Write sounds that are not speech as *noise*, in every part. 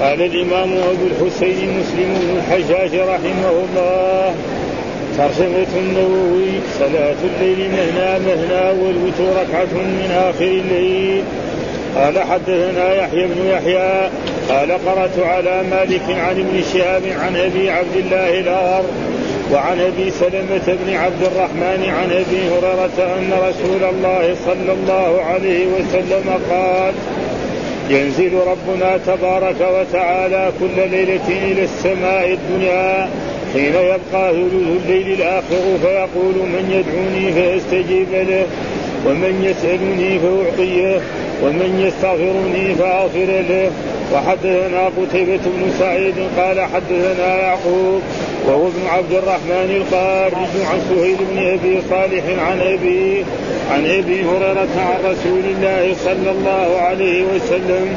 قال الإمام أبو الحسين مسلم بن الحجاج رحمه الله ترجمة النووي صلاة الليل مهنا مهنا والوتر ركعة من آخر الليل. قال حدثنا يحيى بن يحيى قال قرأت على مالك عن ابن شهاب عن أبي عبد الله الأغر وعن أبي سلمة بن عبد الرحمن عن أبي هريرة أن رسول الله صلى الله عليه وسلم قال ينزل ربنا تبارك وتعالى كل ليلة إلى السماء الدنيا حين يبقى ثلث الليل الآخر فيقول من يدعوني فاستجيب له ومن يسألني فأعطيه. ومن يستغفرني فأغفر له. وحدثنا قتيبة بن سعيد قال حدثنا يعقوب وهو ابن عبد الرحمن القارج عن سهيل بن أبي صالح عن أبي عن أبي هريرة عن رسول الله صلى الله عليه وسلم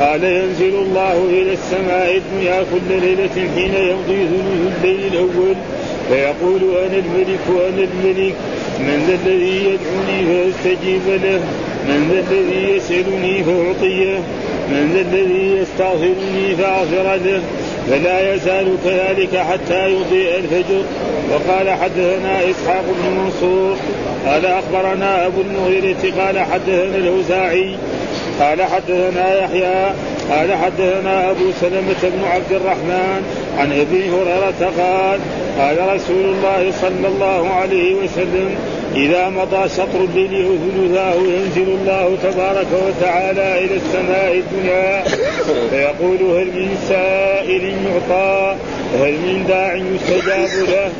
قال ينزل الله إلى السماء الدنيا كل ليلة حين يمضي ثلث الليل الأول فيقول أنا الملك أنا الملك من ذا الذي يدعوني فاستجيب له؟ من ذا الذي يسألني فأعطيه من ذا الذي يستغفرني فأغفر له. فلا يزال كذلك حتى يضيء الفجر. وقال حدثنا إسحاق بن منصور قال أخبرنا أبو المغيرة قال حدثنا الاوزاعي قال حدثنا يحيى قال حدثنا أبو سلمة بن عبد الرحمن عن أبي هريرة قال قال رسول الله صلى الله عليه وسلم إذا مضى شطر الليل أو ثلثاه ينزل الله تبارك وتعالى إلى السماء الدنيا فيقول هل من سائل يعطى هل من داع يستجاب له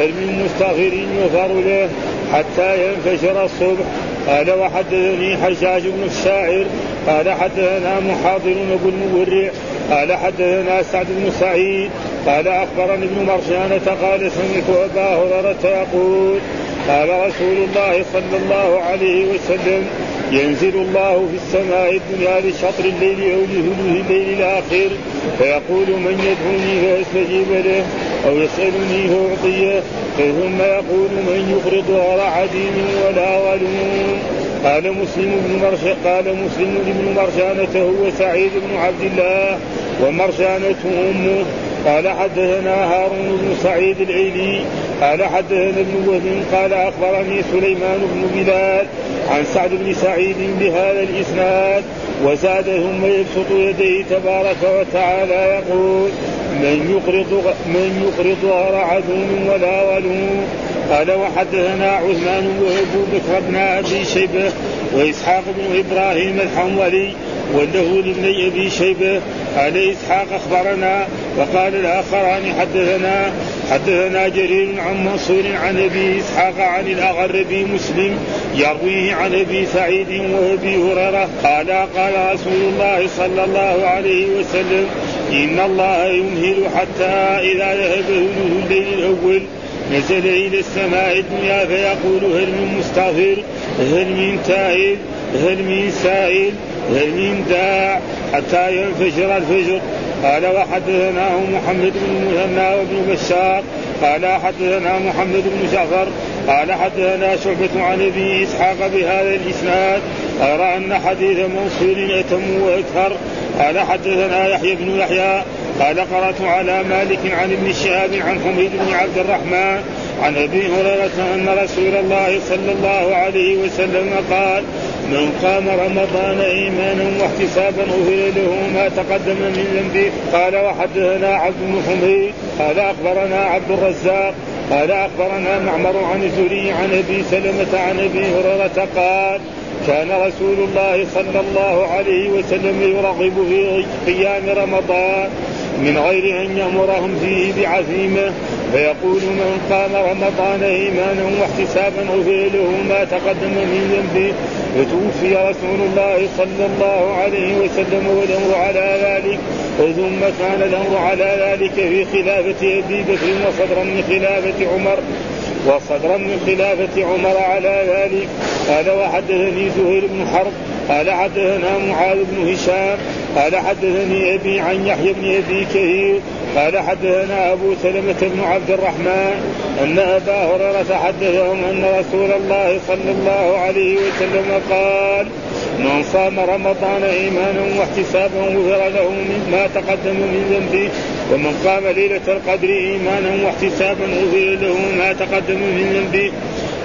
هل من مستغفر يغفر له حتى ينفجر الصبح. قال وحدثني حجاج بن الشاعر قال حدثنا محاضر بن المورع قال حدثنا سعد بن سعيد قال أخبرني ابن مرجانة قال سمعت أبا هريرة يقول قال رسول الله صلى الله عليه وسلم ينزل الله في السماء الدنيا لشطر الليل أو لهدوء الليل الآخر فيقول من يدعوني فاستجيب له أو يسألني فأعطيه ثم يقول من يقرض غير عديم ولا غلوم قال مسلم بن مرش قال مسلم بن مرجانة هو سعيد بن عبد الله ومرجانة أمه قال حدثنا هارون بن سعيد العيلي قال حدثنا ابن وهب قال أخبرني سليمان بن بلال عن سعد بن سعيد بهذا الإسناد وزاد ثم يبسط يديه تبارك وتعالى يقول من يقرض من يقرض عدو ولا ولو. قال وحدثنا عثمان وابو بكر بن أبي شيبة وإسحاق بن إبراهيم الحنظلي وله لابن ابي شيبة قال إسحاق أخبرنا وقال الآخران حدثنا حدثنا جرير عن منصور عن أبي إسحاق عن الأغر مسلم يرويه عن أبي سعيد وأبي هريرة قال قال رسول الله صلى الله عليه وسلم إن الله يمهل حتى إذا ذهب الليل الأول نزل إلى السماء الدنيا فيقول هل من مستغفر؟ هل من تائب؟ هل من سائل؟ من داع حتى ينفجر الفجر. قال وحدثناه محمد بن مثنى وابن بشار. قال حدثنا محمد بن جعفر. قال حدثنا شعبة عن أبي إسحاق بهذا الإسناد. غير أن حديث منصور اتم وأكثر قال حدثنا يحيى بن يحيى. قال قرأت على مالك عن ابن شهاب عن حميد بن عبد الرحمن. عن أبي هريرة أن رسول الله صلى الله عليه وسلم قال من قام رمضان إيمانا واحتسابا غفر له ما تقدم من ذنبه. قال وحدثنا عبد حميد قال أخبرنا عبد الرزاق قال أخبرنا معمر عن الزهري عن أبي سلمة عن أبي هريرة قال كان رسول الله صلى الله عليه وسلم يرغب في قيام رمضان من غير أن يأمرهم فيه بعزيمة. فيقول من قام رمضان إيمانا واحتسابا غفر له ما تقدم من ذنبه. فتوفي رسول الله صلى الله عليه وسلم والأمر على ذلك ثم كان الأمر على ذلك في خلافة أبي بكر وصدرا من خلافة عمر وصدرا من خلافة عمر على ذلك. قال وحدثني زهير بن حرب قال حدثنا معاذ بن هشام قال حدثني أبي عن يحيى بن أبي كثير قال حدثنا أبو سلمة بن عبد الرحمن أن أبا هريرة حدثهم أن رسول الله صلى الله عليه وسلم قال من صام رمضان إيمانا واحتسابا غفر له ما تقدم من ذنبه ومن قام ليلة القدر إيمانا واحتسابا غفر له ما تقدم من ذنبه.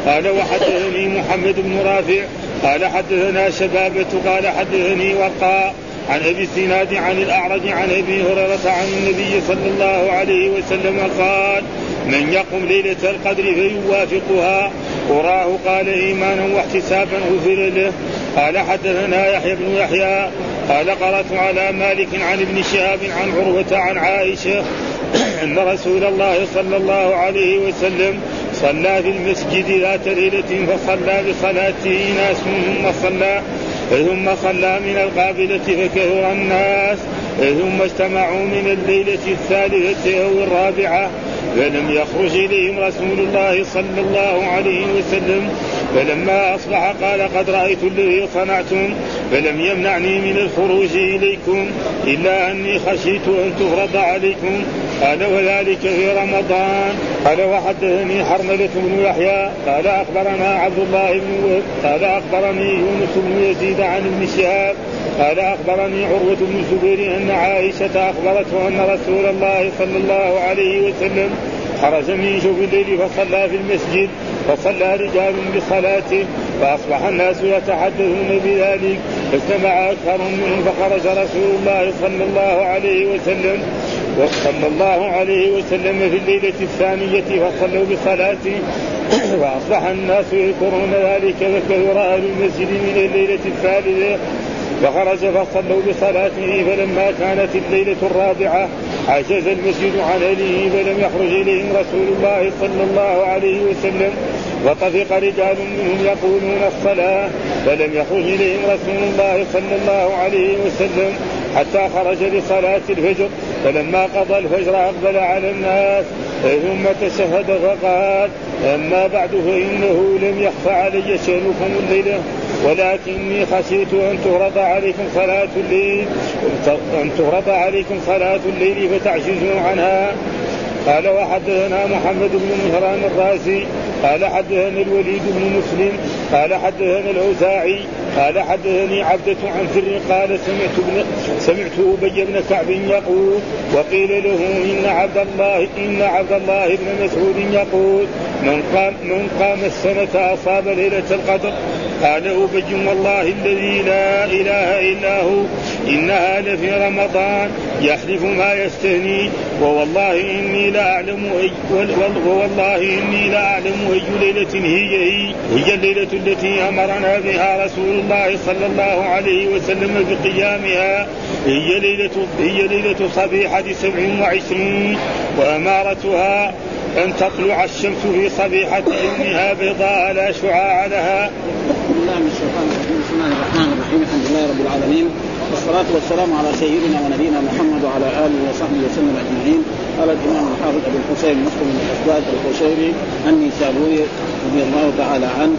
قال وحدثني محمد بن رافع. قال حدثنا شبابة. قال حدثني وقاء. عن أبي الزناد عن الأعرج عن أبي هريرة عن النبي صلى الله عليه وسلم قال من يقم ليلة القدر فيوافقها. وراه قال إيمانا واحتسابا غفر له. قال حدثنا يحيى بن يحيى. قال قرأت على مالك عن ابن شهاب عن عروة عن عائشة *clears throat* أن رسول الله صلى الله عليه وسلم صلى في المسجد ذات ليلة فصلى بصلاته ناس ثم صلى ثم صلى من القابلة فكثر الناس ثم اجتمعوا من الليلة الثالثة أو الرابعة فلم يخرج إليهم رسول الله صلى الله عليه وسلم فلما أصبح قال قد رأيت الذي صنعتم فلم يمنعني من الخروج إليكم إلا أني خشيت أن تفرض عليكم. قال وذلك في رمضان. قال وحدثني حرملة بن يحيى. قال أخبرنا عبد الله بن قال أخبرني يونس بن يزيد عن ابن شهاب. قال أخبرني عروة بن الزبير أن عائشة أخبرته أن رسول الله صلى الله عليه وسلم خرج من شوف الليل فصلى في المسجد فصلى رجال بصلاته فأصبح الناس يتحدثون بذلك. فاجتمع أكثر منهم فخرج رسول الله صلى الله عليه وسلم وصلى الله عليه وسلم في الليلة الثانية فصلوا بصلاته *coughs* فأصبح الناس يذكرون ذلك فكثر أهل المسجد من الليلة الثالثة. فخرج فصلوا بصلاته فلما كانت الليلة الرابعة عجز المسجد عن أهله فلم يخرج إليهم رسول الله صلى الله عليه وسلم. وطفق رجال منهم يقولون الصلاة فلم يخرج إليهم رسول الله صلى الله عليه وسلم حتى خرج لصلاة الفجر. فلما قضى الفجر أقبل على الناس ثم تشهد فقال أما بعد فإنه لم يخف علي شأنكم الليلة. ولكني خشيت أن تهرب عليكم صلاة الليل أن تهرب عليكم صلاة الليل فتعجزوا عنها. قال وحدثنا محمد بن مهران الرازي قال حدثنا الوليد بن مسلم قال حدثنا الأوزاعي قال حدثني عبدة عن فر قال سمعت ابن سمعت أبي بن كعب يقول وقيل له إن عبد الله إن عبد الله بن مسعود يقول من قام من قام السنة أصاب ليلة القدر قال ابي والله الذي لا إله إلا هو انها لفي رمضان يحلف ما يستهني ووالله إني لا أعلم أي ووالله إني لا أعلم أي ليلة هي هي هي الليلة التي أمرنا بها رسول الله صلى الله عليه وسلم بقيامها. هي ليله هي ليلة صبيحة سبع وعشرين وأمارتها أن تطلع الشمس في صبيحة يومها بيضاء لا شعاع لها. بسم الله من الشيطان الرجيم، بسم الله الرحمن الرحيم، الحمد لله رب العالمين، والصلاة والسلام على سيدنا ونبينا محمد وعلى آله وصحبه وسلم أجمعين، قال الإمام الحافظ أبو الحسين مسلم بن الأسباد القشيري النيسابوري رضي الله تعالى عنه.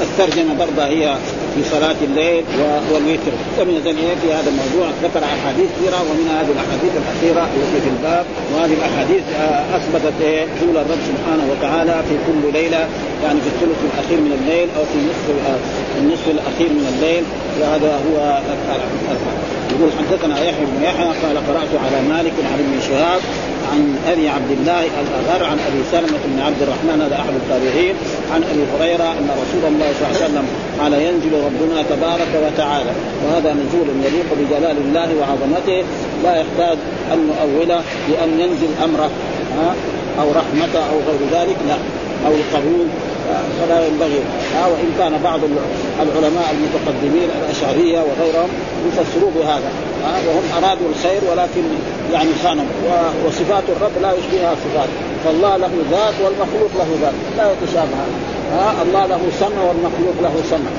فالترجمة برضه هي في صلاة الليل والوتر لم يزل في هذا الموضوع ذكر أحاديث كثيرة ومن هذه الأحاديث الأخيرة التي في الباب وهذه الأحاديث آه، أثبتت طول الرب سبحانه وتعالى في كل ليلة يعني في الثلث الأخير من الليل أو في نصف آه، النصف الأخير من الليل وهذا هو يقول حدثنا يحيى بن يحيى قال قرأت على مالك عن ابن شهاب عن أبي عبد الله الأغر عن أبي سلمة بن عبد الرحمن هذا أحد التابعين عن أبي هريرة أن رسول الله صلى الله عليه وسلم قال ينزل ربنا تبارك وتعالى وهذا نزول يليق بجلال الله وعظمته لا يحتاج أن نؤوله بان ينزل أمره أو رحمته أو غير ذلك لا أو القبول. فلا ينبغي. ها وإن كان بعض العلماء المتقدمين الأشعرية وغيرهم يفسروا بهذا. وهم أرادوا الخير ولكن يعني خانوا وصفات الرب لا يشبهها صفات. فالله له ذات والمخلوق له ذات. لا يتشابه. الله له سمع والمخلوق له سمع.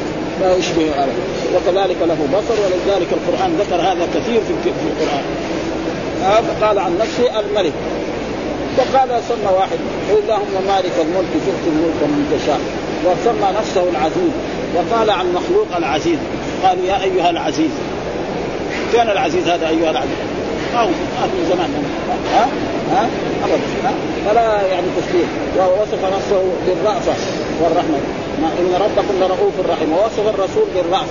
لا يشبه هذا. وكذلك له بصر ولذلك القرآن ذكر هذا كثير في القرآن. قال عن نفسه الملك. وقال سمى واحد قل اللهم مالك الملك تؤتي الملك من تشاء. وسمى نفسه العزيز. وقال عن مخلوق العزيز. قال يا أيها العزيز. كان العزيز هذا أيها العزيز؟ ما من زمان. ها؟ ها؟ أبدا. فلا يعني تشبيه. ووصف نفسه بالرأفة والرحمة. إن ربكم لرؤوف رحيم. ووصف الرسول بالرأف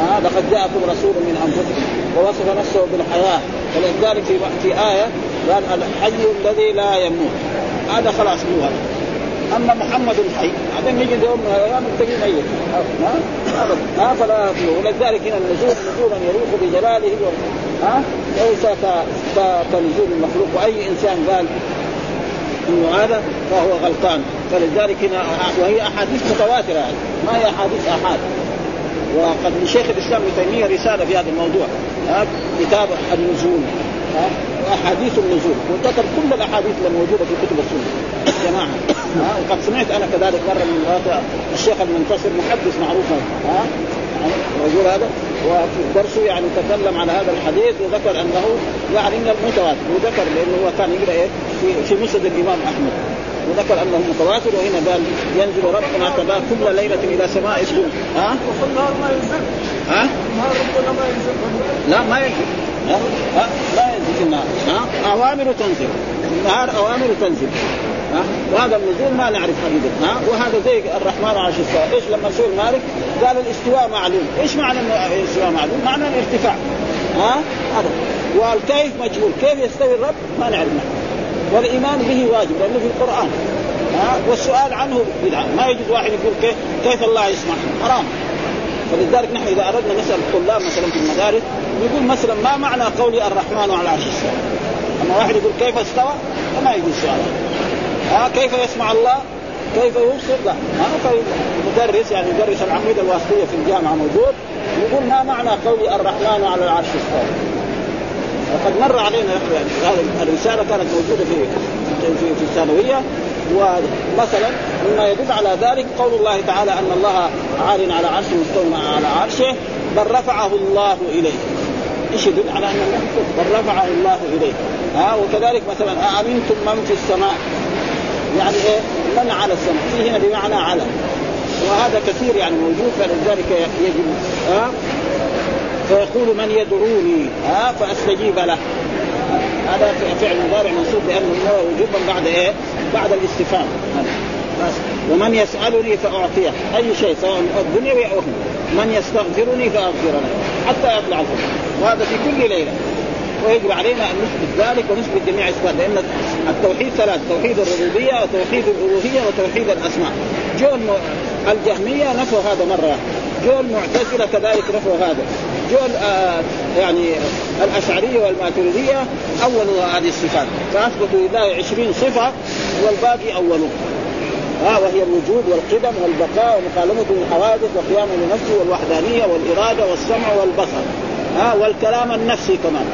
ها؟ لقد جاءكم رسول من أنفسكم. ووصف نفسه بالحياة. ولذلك في في آية قال الحي الذي لا يموت. هذا خلاص هو أما محمد الحي هذا نجد يوم من الأيام تجد ميت. ها؟ ابدا فلا ولذلك هنا النزول نزولا يليق بجلاله ها؟ ليس كنزول المخلوق واي إنسان قال إنه هذا فهو غلطان. فلذلك هنا وهي أحاديث متواترة. يعني ما هي أحاديث أحاد. وقد لشيخ الإسلام ابن تيمية رسالة في هذا الموضوع. ها؟ كتاب النزول. ها واحاديث النزول. وذكر كل الأحاديث الموجوده في كتب السنة. جماعة. وقد سمعت أنا كذلك مرة من الشيخ المنتصر محدث معروف ها؟ الرجل هذا. وفي درسه يعني تكلم على هذا الحديث وذكر أنه يعني من المتواتر. وذكر لأنه هو كان يقرأ إيه؟ في في مسند الإمام أحمد. وذكر أنه متواتر وهنا قال ينزل ربنا تبارك كل ليلة إلى سماء الدنيا ها؟ وفي النهار ما ينزل. ها؟ النهار ربنا ما ينزل. لا ما ينزل؟ لا ينزل في النهار ها؟ أوامر تنزل. في النهار أوامر تنزل. وهذا النزول ما نعرف حقيقه ها؟ وهذا زي الرحمن على الاستواء إيش لما سئل مالك؟ قال الاستواء معلوم. إيش معنى الاستواء معلوم؟ معنى الارتفاع. ها؟ هذا. والكيف مجهول؟ كيف يستوي الرب؟ ما نعرف. والإيمان به واجب لأنه في القرآن. ها؟ والسؤال عنه بدعة. ما يجوز واحد يقول كيف كيف الله يسمع حرام. فلذلك نحن إذا أردنا نسال الطلاب مثلا في المدارس نقول مثلا ما معنى قولي الرحمن على العرش استوى أما واحد يقول كيف استوى؟ فما يجوز سؤال. ها كيف يسمع الله؟ كيف يبصر؟ لا ها فالمدرس يعني مدرس العقيدة الواسطية في الجامعة موجود يقول ما معنى قولي الرحمن على العرش استوى. وقد مر علينا هذه الرسالة كانت موجودة في في في الثانوية. ومثلا مما يدل على ذلك قول الله تعالى أن الله عال على عرشه مستوى على عرشه بل رفعه الله إليه. إيش يدل على أن الله بل رفعه الله إليه. ها وكذلك مثلا أأمنتم من في السماء؟ يعني إيه؟ من على السماء؟ في هنا بمعنى على. وهذا كثير يعني موجود فلذلك يجب ها فيقول من يدعوني ها فأستجيب له. هذا فعل مضارع منصوب لأنه هو وجوبا بعد إيه؟ بعد الاستفهام. ومن يسألني فأعطيه. أي شيء سواء الدنيا أو من يستغفرني فاغفر له حتى يطلع الفجر وهذا في كل ليلة. ويجب علينا أن نثبت ذلك ونثبت جميع إثبات لأن التوحيد ثلاث توحيد الربوبية وتوحيد الألوهية وتوحيد الأسماء. جو الجهمية نفوا هذا مرة. جو المعتزله كذلك نفوا هذا. جو آه يعني الأشعرية والماتريدية اولوا هذه الصفات. فأثبتوا لله عشرين صفة والباقي اولوا ها وهي الوجود والقدم والبقاء ومخالفته للحوادث وقيامه لنفسه والوحدانية والإرادة والسمع والبصر. ها والكلام النفسي كمان.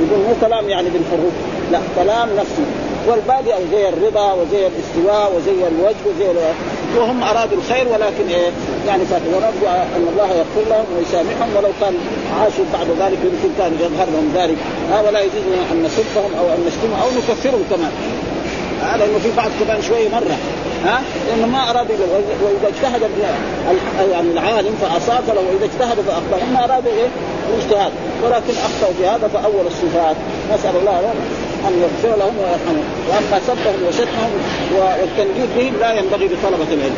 يقول مو كلام يعني بالحروف. لا كلام نفسي. والباقي أو زي الرضا وزي الاستواء وزي الوجه وزي وهم أرادوا الخير ولكن إيه؟ يعني فاتوا ونرجو أن الله يغفر لهم ويسامحهم ولو كان عاشوا بعد ذلك يمكن كان يظهر لهم ذلك. ها ولا يجوز أن نسبهم أو أن نشتمهم أو نكفرهم كمان. ها لأنه في بعض كمان شوية مرة. ها لأنه ما اراد واذا اجتهد يعني العالم فأصاب فلو اذا اجتهد فأخطأ. هم ارادوا إيه؟ الاجتهاد. ولكن أخطأوا في هذا فأول الصفات. نسأل الله أن يغفر لهم ويرحمهم. وأما سبهم وشتمهم والتنجيد بهم لا ينبغي لطلبة العلم.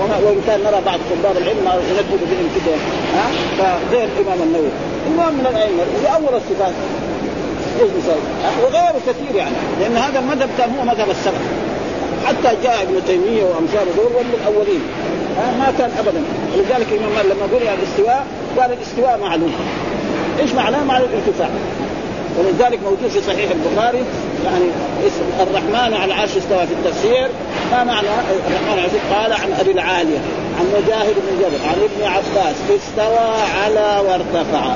وإن كان نرى بعض طلاب العلم ينبذ بهم كده ها؟ فغير الإمام النووي. امام من الأئمة لاول الصفات؟ وغيره كثير يعني. لأن هذا المذهب كان هو مذهب السلف. حتى جاء ابن تيمية وأمثاله دول ومن الأولين. ما كان ابدا. ولذلك الإمام لما قرئ الاستواء قال الاستواء معلوم. إيش معناه؟ معنى الارتفاع. ولذلك موجود في صحيح البخاري يعني اسم الرحمن على العرش استوى في التفسير ما معنى الرحمن على العرش؟ قال عن أبي العالية عن مجاهد بن جبل عن ابن عباس استوى على وارتفع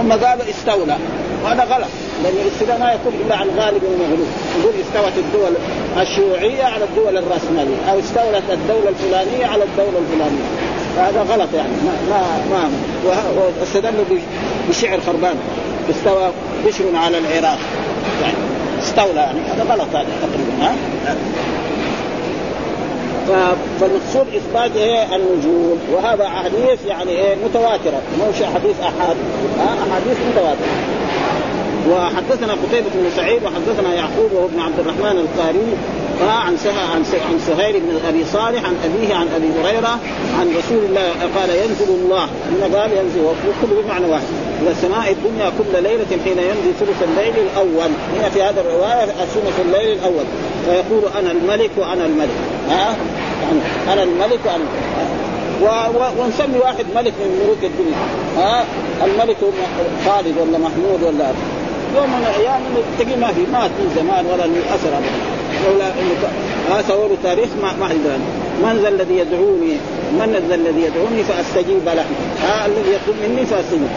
هم قالوا استولى. وهذا غلط لأن الاستواء ما يكون إلا عن غالب ومغلوب يقول استوت الدول الشيوعية على الدول الرأسمالية أو استولت الدولة الفلانية على الدولة الفلانية. فهذا غلط يعني ما ما ما واستدلوا بشعر خربان. استوى بشر على العراق. يعني استولى يعني هذا غلط هذا تقريبا ها؟ فالمقصود إثبات إيه؟ النجوم وهذا أحاديث يعني إيه؟ متواترة. مو حديث احاد أحاديث متواترة. وحدثنا قتيبة بن سعيد وحدثنا يعقوب وهو ابن عبد الرحمن القاري عن عن عن سهيل بن أبي صالح عن أبيه عن أبي هريرة عن رسول الله قال ينزل الله. قال ينزل وكل بمعنى واحد. إلى السماء الدنيا كل ليلة حين ينزل ثلث الليل الأول. هنا في هذا الرواية ثلث الليل الأول. فيقول أنا الملك وأنا الملك. ها؟ يعني أنا الملك وأنا و... و... ونسمي واحد ملك من ملوك الدنيا. ها؟ الملك خالد ولا محمود ولا يوم من الأيام تلاقيه ما في مات من زمان ولا من أثر. لولا إنه سووا تاريخ ما ما من ذا الذي يدعوني؟ من ذا الذي يدعوني فأستجيب له. ها؟ الذي يطلب مني فأستجيب.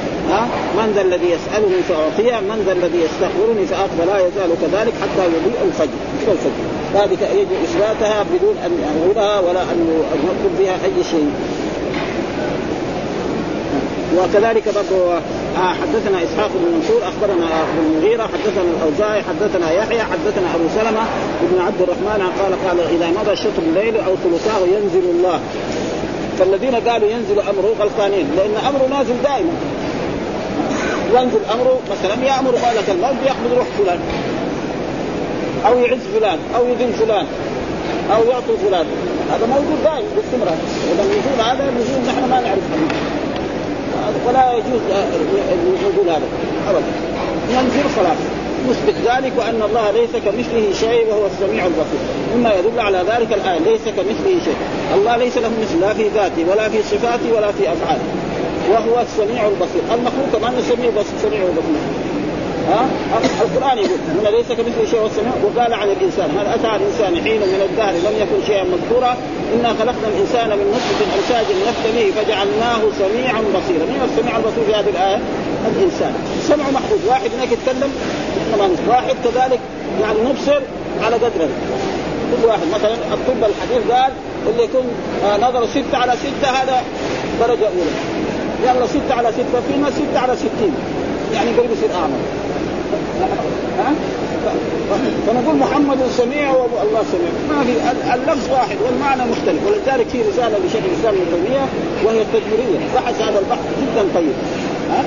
من ذا الذي يسألني فاعطيه من ذا الذي يستغفرني فاقبل لا يزال كذلك حتى يضيء الفجر. الفجر؟ هذه يجب إثباتها بدون أن نقولها ولا أن نطلب بها أي شيء. وكذلك برضه آه حدثنا إسحاق بن منصور أخبرنا ابن المغيرة حدثنا الأوزاعي حدثنا يحيى حدثنا أبو سلمة بن عبد الرحمن قال قال إذا مضى شطر الليل أو ثلثاه ينزل الله. فالذين قالوا ينزل أمره غلطانين لأن أمره نازل دائما. ينزل امره مثلا يأمر مالك الموت بيقبض روح فلان. أو يعز فلان أو يذل فلان أو يعطي فلان. هذا موجود دائما باستمرار. اذا النزول هذا نزول نحن ما نعرف. ولا يجوز النزول هذا. ابدا. ينزل خلاص نثبت ذلك وأن الله ليس كمثله شيء وهو السميع البصير. مما يدل على ذلك الآية ليس كمثله شيء. الله ليس له مثل لا في ذاته ولا في صفاته ولا في أفعاله. وهو السميع البصير. المخلوق كمان السميع بس سميع البصير. ها؟ القرآن يقول هنا ليس كمثله شيء والسميع وقال عن الإنسان هل أتى الإنسان حين من الدهر لم يكن شيئا مذكورا؟ إنا خلقنا الإنسان من نطفة امشاج نفتنيه فجعلناه سميعا بصيرا. من السميع البصير في هذه الآية؟ الإنسان. سمع محفوظ. واحد هناك يتكلم؟ واحد كذلك يعني نبصر على قدره. كل واحد. مثلا الطب الحديث قال اللي يكون آه نظر ستة على ستة هذا درجة أولى. يلا ستة على ستة في ناس ستة على ستين. يعني قريب يصير أعمى. ها؟ فنقول محمد سميع والله سميع. ما في اللفظ واحد والمعنى مختلف. ولذلك في رسالة لشيخ الإسلام ابن تيمية وهي التدميريه بحث هذا البحث جدا طيب. ها؟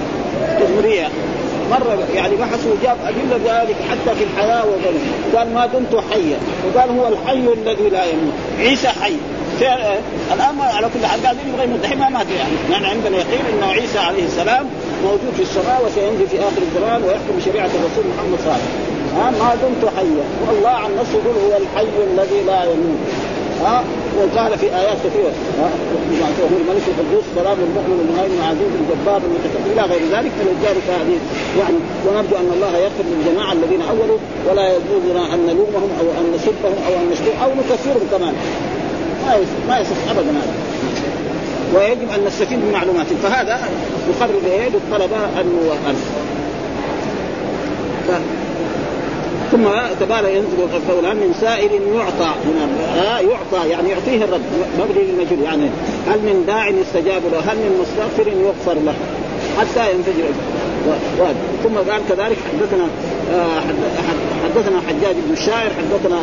مرة يعني بحث وجاب أدلة ذلك حتى في الحياة وغيره قال ما دمت حيا. وقال هو الحي الذي لا يموت. عيسى حي. الآن على كل حال قاعدين يبغى الحين ما مات يعني. نحن عندنا يقين إنه عيسى عليه السلام موجود في السماء وسينزل في آخر الزمان ويحكم بشريعه الرسول محمد صلى الله عليه وسلم. ما دمت حيا. والله عن نفسه يقول هو الحي الذي لا يموت. ها؟ وقال في آيات كثيرة. ها؟ هو الملك القدوس السلام المؤمن المهيمن العزيز الجبار المتكبر إلى غير ذلك فلذلك هذه يعني ونرجو أن الله يغفر للجماعة الذين أولوا ولا يجوزنا ان نلومهم أو أن نسبهم أو أن نشتم أو نكفرهم كمان. ما يصح ما يصح ابدا هذا. ويجب أن نستفيد من معلوماتهم فهذا يقرر إيه للطلبه انه ثم تبارك ينزل قولا من سائل يعطى هنا يعطى يعني يعطيه الرب مبني للمجهول يعني هل من داع يستجاب له هل من مستغفر يغفر له حتى ينفجر. ثم قال كذلك حدثنا آه، حدثنا حجاج بن الشاعر حدثنا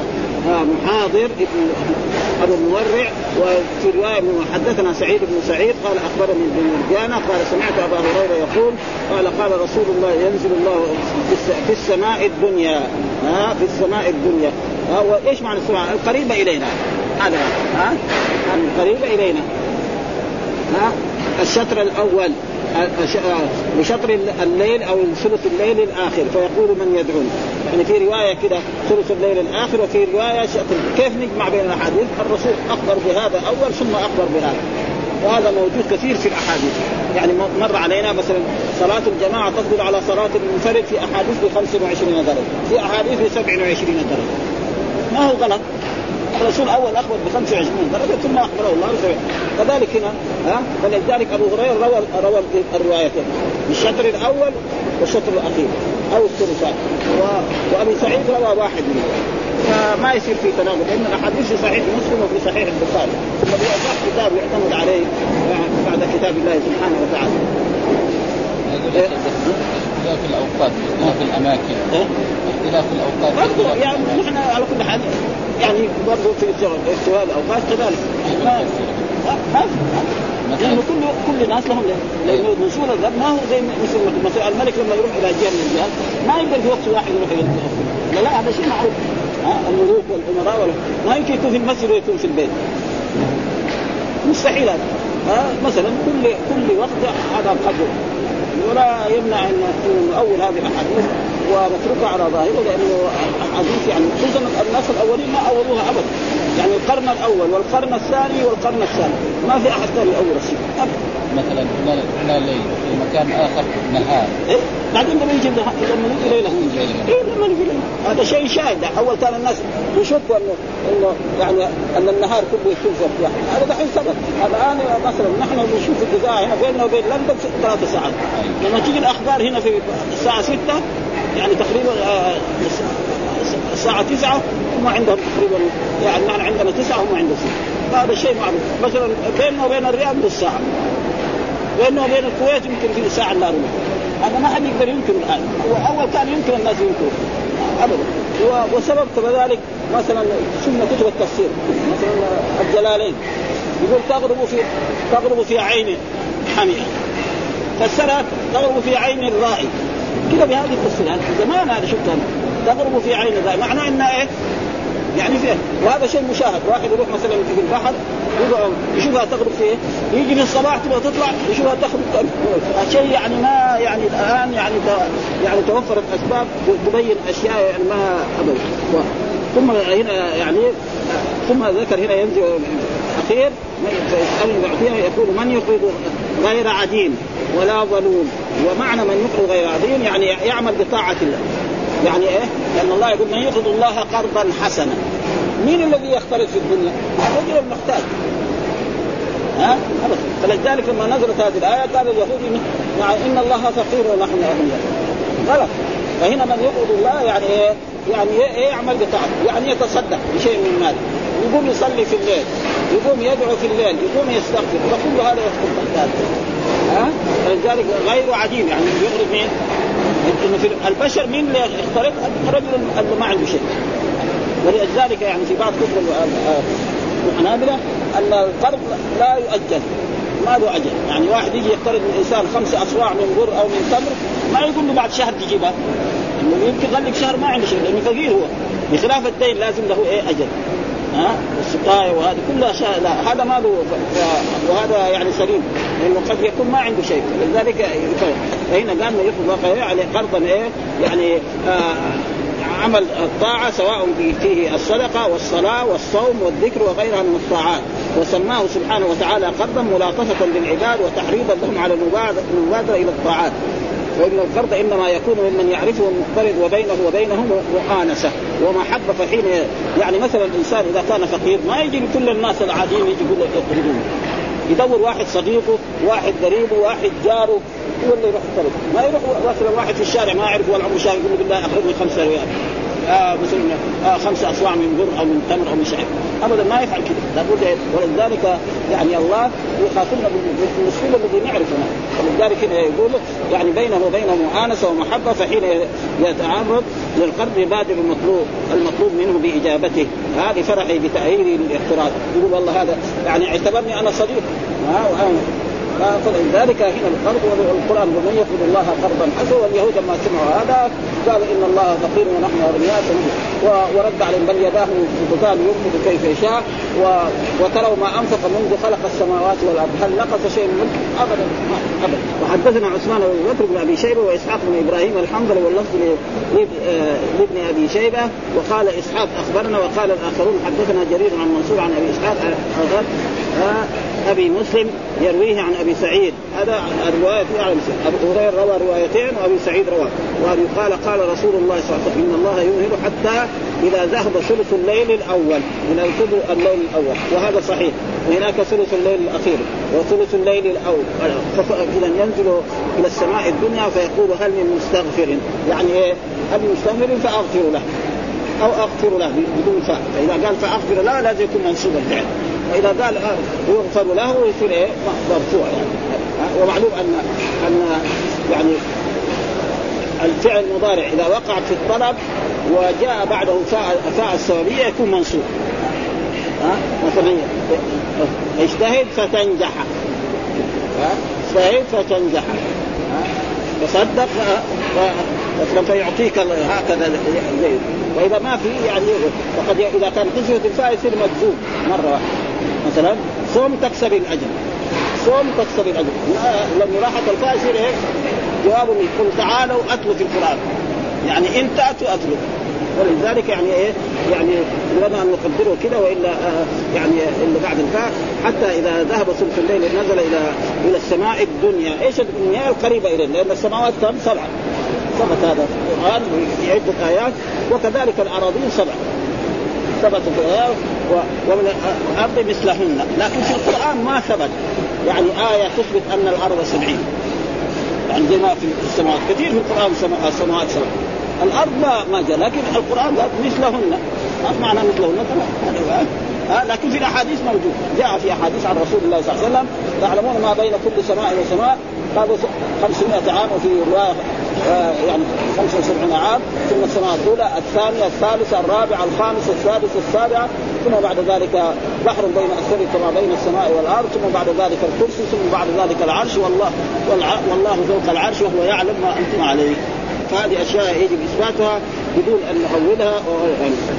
آه، محاضر ابن أبو المورع وفي رواية حدثنا سعيد بن سعيد قال أخبرني ابن مرجانة قال سمعت أبا هريرة يقول قال قال رسول الله ينزل الله في السماء الدنيا ها في السماء الدنيا. ها وإيش معنى السماء؟ القريبه إلينا. هذا ها القريبه إلينا. ها الشطر الأول. بشطر الليل أو ثلث الليل الآخر فيقول من يدعون. يعني في رواية كده ثلث الليل الآخر وفي رواية شطر. كيف نجمع بين الأحاديث؟ الرسول أخبر بهذا أول ثم أخبر بهذا. وهذا موجود كثير في الأحاديث. يعني مر علينا مثلا صلاة الجماعة تفضل على صلاة المنفرد في أحاديث ب 25 درجة في أحاديث ب 27 درجة. ما هو غلط؟ الرسول أول أخبر ب 25 درجة ثم أخبره الله بسبع كذلك هنا ها؟ فلذلك أبو هريرة روى روى الروايتين الشطر الأول والشطر الأخير أو الثلثات وأبي سعيد روى واحد منهم. فما يصير في تناقض لأن الأحاديث في صحيح مسلم وفي صحيح البخاري. ثم بأصح كتاب يعتمد عليه بعد كتاب الله سبحانه وتعالى. اختلاف الأوقات اختلاف الأماكن. اختلاف الأوقات. برضه يعني نحن على كل حال يعني برضه في استواء الأوقات كذلك. ما لأنه كل كل الناس لهم لأنه نزول الرب ما هو زي مثل مثلا الملك لما يروح إلى جهة من الجهات ما يقدر في وقت واحد يروح إلى لا لا هذا شيء معروف. ها الملوك والأمراء وال... ما يمكن يكون في المسجد ويكون في البيت. مستحيل هذا. ها مثلا كل كل وقت هذا قدر. ولا يمنع أن اول هذه الأحاديث ونتركها على ظاهره لأنه حديث يعني خصوصا الناس الأولين ما أولوها ابدا. يعني القرن الأول والقرن الثاني والقرن الثالث. ما في أحد ثاني اول الشيء. ابدا. مثلا هنا هنا ليل في مكان آخر نهار. إيه؟ بعدين لما يجي لما يجي ليله إيه لما يجي ليله هذا شيء شاهد أول كان الناس يشكوا أنه أنه يعني أن النهار كله يكون في واحد هذا دحين ثبت الآن مثلا نحن نشوف الاذاعه هنا بيننا وبين لندن ثلاث ساعات. لما تيجي الأخبار هنا في الساعة 6 يعني تقريبا آه، الساعة 9 هم عندهم تقريبا يعني نحن عندنا 9 هم عندهم 6 هذا شيء معروف. مثلا بيننا وبين الرياض نص ساعة. بينه وبين الكويت يمكن في ساعة إلا ربع. هذا ما حد يقدر ينكر الآن. هو أول كان يمكن الناس ينكروا ابدا. وسبب كذلك مثلا شفنا كتب التفسير. مثلا الجلالين. يقول تغرب في تغرب في عين حمئه فسرها تغرب في عين الرائي. كذا بهذه التفسير. زمان هذا شفت تغرب في عين الرائي. معناه إنها إيه؟ يعني فيه وهذا شيء مشاهد. واحد يروح مثلا في البحر يشوفها تغرب فيه يجي في الصباح تبغى تطلع يشوفها تخرج شيء يعني ما يعني الآن يعني يعني توفرت أسباب تبين أشياء يعني ما ابدا. ثم هنا يعني ثم ذكر هنا ينزل الاخير فيسأل يعطيها يقول من يقرض غير عديم ولا ظلوم؟ ومعنى من يقرض غير عديم يعني يعمل بطاعة الله. يعني إيه؟ لأن الله يقول من يقرض الله قرضا حسنا. مين الذي يختلط في الدنيا؟ الرجل المحتاج. ها؟ ابدا. فلذلك لما نزلت هذه الآية قال اليهود ان الله فقير ونحن أغنياء. غلط. فهنا من يقرض الله يعني إيه؟ يعني إيه؟ يعمل بطاعته يعني يتصدق بشيء من ماله يقوم يصلي في الليل. يقوم يدعو في الليل. يقوم يستغفر. فكل هذا يدخل تحت ها؟ فلذلك غير عديم يعني يقرض مين؟ إنه في البشر مين اللي يختلط؟ الرجل اللي ما عنده شيء ولذلك يعني في بعض كتب الحنابلة أن القرض لا يؤجل ما له أجل. يعني واحد يجي يقترض من إنسان خمسة أصواع من بر أو من تمر ما يقول له بعد شهر تجيبها يمكن يغلق شهر ما عنده شيء لأنه فقير هو. بخلاف الدين لازم له إيه؟ أجل. ها؟ والسقايه وهذه كلها شيء لا هذا ما له وهذا يعني سليم. لأنه قد يكون ما عنده شيء. لذلك فهنا قال يطلق يعني قرضا إيه؟ يعني آه عمل الطاعة سواء فيه الصدقة والصلاة والصوم والذكر وغيرها من الطاعات. وسماه سبحانه وتعالى قرضا ملاطفه للعباد وتحريضا لهم على المبادرة إلى الطاعات. وان القرض إنما يكون ممن يعرفه المقترض وبينه وبينه مؤانسه ومحبة فحين يعني مثلا الإنسان إذا كان فقير ما يجي لكل الناس العاديين يجي يقول يقرضون يدور واحد صديقه واحد قريبه واحد جاره هو اللي يروح يقترض ما يروح مثلا واحد في الشارع ما يعرف ولا عمره شاف يقول له بالله اقرضني خمسة ريال. آه مثلا آه خمسة أصواع من بر أو من تمر أو من شعير. أبدا ما يفعل كذا لابد ولذلك يعني الله يخاطبنا بالمسلم الذي نعرفه ولذلك هنا يقول يعني بينه وبينه مؤانسة ومحبة فحين يتعرض للقرض يبادر المطلوب المطلوب منه بإجابته. هذه فرحي بتأهيل الاقتراض يقول والله هذا يعني اعتبرني أنا صديق. وأنا فلذلك هنا القرض والقران ومن يقرض الله قرضا حسنا واليهود لما سمعوا هذا قالوا إن الله فقير ونحن أغنياء ورد عليهم بل يداه بطال ينفق كيف يشاء. وتروا ما أنفق منذ خلق السماوات والأرض هل نقص شيء من ملك؟ ابدا ابدا وحدثنا عثمان بن بكر بن أبي شيبة وإسحاق بن إبراهيم الحنظلي واللفظ لابن أبي شيبة وقال إسحاق أخبرنا وقال الآخرون حدثنا جرير عن منصور عن أبي إسحاق أبي مسلم يرويه عن أبي سعيد. هذا الرواية في أعلى أبو هريرة روى روايتين وأبي سعيد روى. وابي قال قال رسول الله صلى الله عليه وسلم إن الله يمهل حتى إذا ذهب ثلث الليل الأول. من ثلث الليل الأول. وهذا صحيح. وهناك ثلث الليل الأخير. وثلث الليل الأول. اذا ينزل إلى السماء الدنيا فيقول هل من مستغفر؟ يعني إيه؟ هل مستغفر فأغفر له. أو أغفر له بدون فاء. فإذا قال فأغفر له لازم يكون منصوب الفعل. واذا قال يغفر له يصير إيه؟ مرفوع يعني. ومعلوم ان أن يعني الفعل المضارع إذا وقع في الطلب وجاء بعده فاء السببية يكون منصوب. ها؟ مثلا اجتهد فتنجح. اجتهد فتنجح. تصدق فيعطيك هكذا زي وإذا ما في يعني وقد إذا كان قسمه الفاء يصير مجزوم مرة واحدة. مثلا صوم تكسب الأجر. صوم تكسب الأجر. لما راحت الفاء يصير إيه؟ جواب قل تعالوا اتلوا في القرآن. يعني إن تأتوا اتلوا ولذلك يعني إيه يعني لنا أن نقدره كده وإلا آه يعني اللي بعد الفاء حتى إذا ذهب ثلث الليل نزل إلى إلى السماء الدنيا، إيش الدنيا القريبة إليه؟ لأن السماوات كم؟ سبعة. ثبت هذا في القرآن في عده ايات وكذلك الأراضين سبعة. ثبت في الايات ومن الأرض مثلهن، لكن في القرآن ما ثبت يعني آية تثبت أن الأرض سبعين. يعني زي ما في السماوات كثير في القرآن السماوات سبع الأرض ما ما جاء لكن القرآن قال مثلهن. ما معنى مثلهن؟ ها لكن في الأحاديث موجود. جاء في أحاديث عن رسول الله صلى الله عليه وسلم تعلمون ما بين كل سماء وسماء. قالوا 500 عام وفي رواية آه يعني 75 عام ثم السماء الأولى الثانية الثالثة الرابعة الخامسة السادسة السابعة ثم بعد ذلك بحر بين السر كما بين السماء والأرض ثم بعد ذلك الكرسي ثم بعد ذلك العرش والله والله فوق العرش وهو يعلم ما أنتم عليه. فهذه أشياء يجب إثباتها بدون أن نحولها